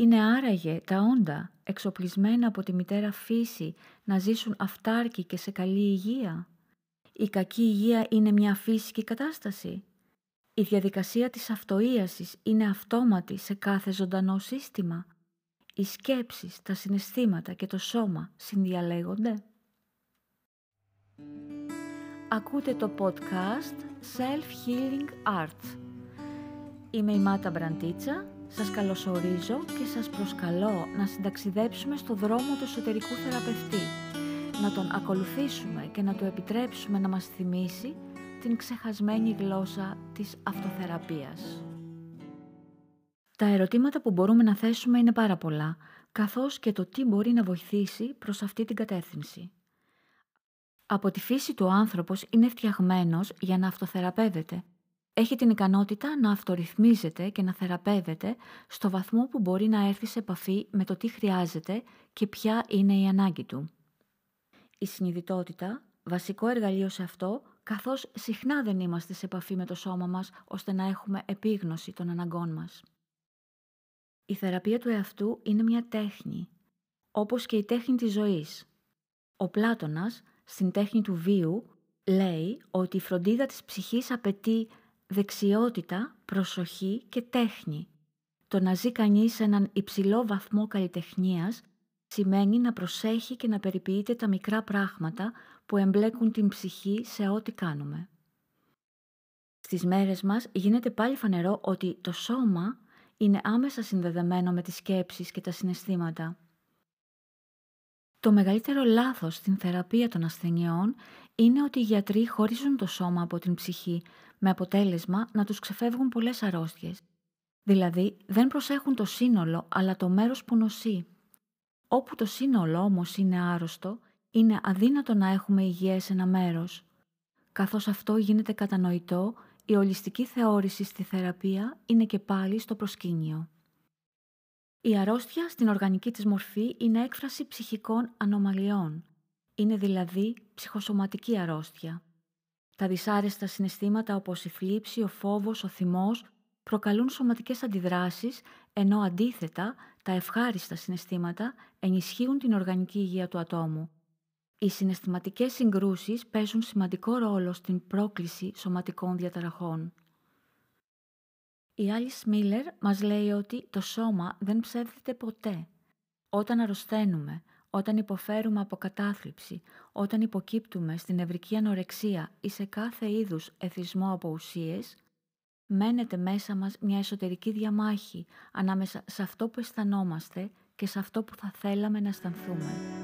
Είναι άραγε τα όντα εξοπλισμένα από τη μητέρα φύση να ζήσουν αυτάρκη και σε καλή υγεία; Η κακή υγεία είναι μια φύσικη κατάσταση; Η διαδικασία της αυτοίασης είναι αυτόματη σε κάθε ζωντανό σύστημα; Οι σκέψεις, τα συναισθήματα και το σώμα συνδιαλέγονται; Ακούτε το podcast Self-Healing Arts. Είμαι η Μάτα Μπραντίτσα, σας καλωσορίζω και σας προσκαλώ να συνταξιδέψουμε στο δρόμο του εσωτερικού θεραπευτή, να τον ακολουθήσουμε και να του επιτρέψουμε να μας θυμίσει την ξεχασμένη γλώσσα της αυτοθεραπείας. Τα ερωτήματα που μπορούμε να θέσουμε είναι πάρα πολλά, καθώς και το τι μπορεί να βοηθήσει προς αυτή την κατεύθυνση. Από τη φύση του άνθρωπος είναι φτιαγμένος για να αυτοθεραπεύεται. Έχει την ικανότητα να αυτορυθμίζεται και να θεραπεύεται στο βαθμό που μπορεί να έρθει σε επαφή με το τι χρειάζεται και ποια είναι η ανάγκη του. Η συνειδητότητα, βασικό εργαλείο σε αυτό, καθώς συχνά δεν είμαστε σε επαφή με το σώμα μας ώστε να έχουμε επίγνωση των αναγκών μας. Η θεραπεία του εαυτού είναι μια τέχνη, όπως και η τέχνη της ζωής. Ο Πλάτωνας, στην τέχνη του βίου, λέει ότι η φροντίδα της ψυχής απαιτεί δεξιότητα, προσοχή και τέχνη. Το να ζει κανείς σε έναν υψηλό βαθμό καλλιτεχνίας σημαίνει να προσέχει και να περιποιείται τα μικρά πράγματα που εμπλέκουν την ψυχή σε ό,τι κάνουμε. Στις μέρες μας γίνεται πάλι φανερό ότι το σώμα είναι άμεσα συνδεδεμένο με τις σκέψεις και τα συναισθήματα. Το μεγαλύτερο λάθος στην θεραπεία των ασθενειών είναι ότι οι γιατροί χωρίζουν το σώμα από την ψυχή, με αποτέλεσμα να τους ξεφεύγουν πολλές αρρώστιες. Δηλαδή, δεν προσέχουν το σύνολο, αλλά το μέρος που νοσεί. Όπου το σύνολο όμως είναι άρρωστο, είναι αδύνατο να έχουμε υγεία σε ένα μέρος. Καθώς αυτό γίνεται κατανοητό, η ολιστική θεώρηση στη θεραπεία είναι και πάλι στο προσκήνιο. Η αρρώστια στην οργανική της μορφή είναι έκφραση ψυχικών ανομαλιών. Είναι δηλαδή ψυχοσωματική αρρώστια. Τα δυσάρεστα συναισθήματα όπως η θλίψη, ο φόβος, ο θυμός προκαλούν σωματικές αντιδράσεις, ενώ αντίθετα τα ευχάριστα συναισθήματα ενισχύουν την οργανική υγεία του ατόμου. Οι συναισθηματικές συγκρούσεις παίζουν σημαντικό ρόλο στην πρόκληση σωματικών διαταραχών. Η Άλλη Μίλλερ μας λέει ότι το σώμα δεν ψεύδεται ποτέ. Όταν αρρωσταίνουμε, όταν υποφέρουμε από κατάθλιψη, όταν υποκύπτουμε στην νευρική ανορεξία ή σε κάθε είδους εθισμό από ουσίες, μένεται μέσα μας μια εσωτερική διαμάχη ανάμεσα σε αυτό που αισθανόμαστε και σε αυτό που θα θέλαμε να αισθανθούμε.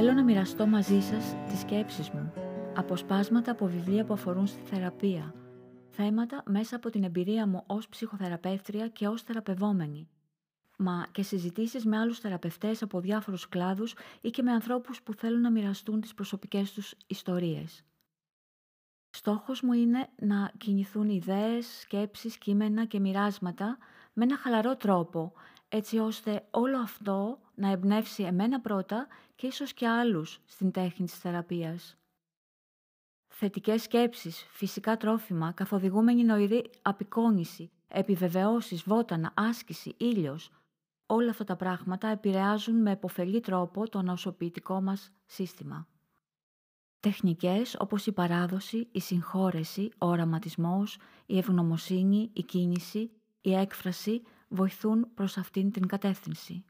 Θέλω να μοιραστώ μαζί σας τις σκέψεις μου, αποσπάσματα από βιβλία που αφορούν στη θεραπεία, θέματα μέσα από την εμπειρία μου ως ψυχοθεραπεύτρια και ως θεραπευόμενη, μα και συζητήσεις με άλλους θεραπευτές από διάφορους κλάδους ή και με ανθρώπους που θέλουν να μοιραστούν τις προσωπικές τους ιστορίες. Στόχος μου είναι να κινηθούν ιδέες, σκέψεις, κείμενα και μοιράσματα με ένα χαλαρό τρόπο, έτσι ώστε όλο αυτό να εμπνεύσει εμένα πρώτα και ίσως και άλλους στην τέχνη της θεραπείας. Θετικές σκέψεις, φυσικά τρόφιμα, καθοδηγούμενη νοηρή απεικόνηση, επιβεβαιώσεις, βότανα, άσκηση, ήλιος, όλα αυτά τα πράγματα επηρεάζουν με επωφελή τρόπο το νοσοποιητικό μας σύστημα. Τεχνικές όπως η παράδοση, η συγχώρεση, ο οραματισμός, η ευγνωμοσύνη, η κίνηση, η έκφραση βοηθούν προς αυτήν την κατεύθυνση.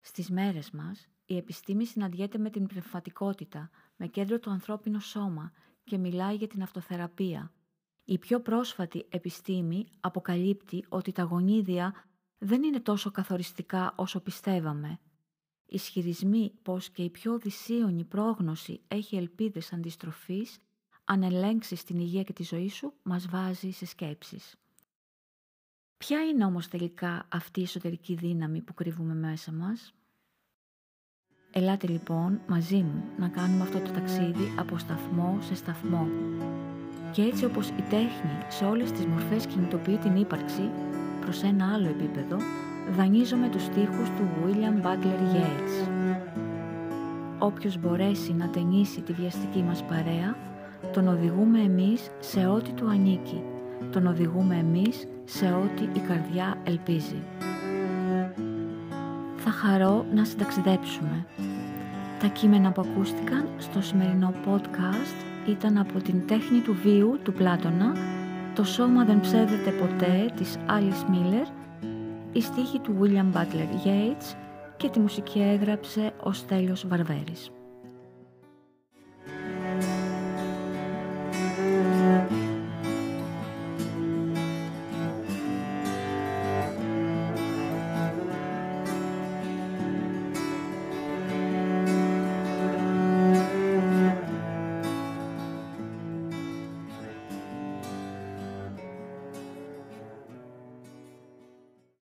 Στις μέρες μας, η επιστήμη συναντιέται με την πνευματικότητα, με κέντρο το ανθρώπινο σώμα και μιλάει για την αυτοθεραπεία. Η πιο πρόσφατη επιστήμη αποκαλύπτει ότι τα γονίδια δεν είναι τόσο καθοριστικά όσο πιστεύαμε. Ισχυρισμοί πως και η πιο δυσίωνη πρόγνωση έχει ελπίδες αντιστροφής, αν ελέγξεις την υγεία και τη ζωή σου, μας βάζει σε σκέψεις. Ποια είναι όμως τελικά αυτή η εσωτερική δύναμη που κρύβουμε μέσα μας; Ελάτε λοιπόν μαζί μου να κάνουμε αυτό το ταξίδι από σταθμό σε σταθμό. Και έτσι όπως η τέχνη σε όλες τις μορφές κινητοποιεί την ύπαρξη προς ένα άλλο επίπεδο, δανείζομαι τους στίχους του William Butler Yeats. Όποιος μπορέσει να ταινίσει τη βιαστική μας παρέα, τον οδηγούμε εμείς σε ό,τι του ανήκει. Τον οδηγούμε εμείς σε ό,τι η καρδιά ελπίζει. Θα χαρώ να συνταξιδέψουμε. Τα κείμενα που ακούστηκαν στο σημερινό podcast ήταν από την τέχνη του βίου του Πλάτωνα, το σώμα δεν ψεύδεται ποτέ της Alice Miller, η στίχη του William Butler Yeats και τη μουσική έγραψε ο Στέλιος Βαρβέρης.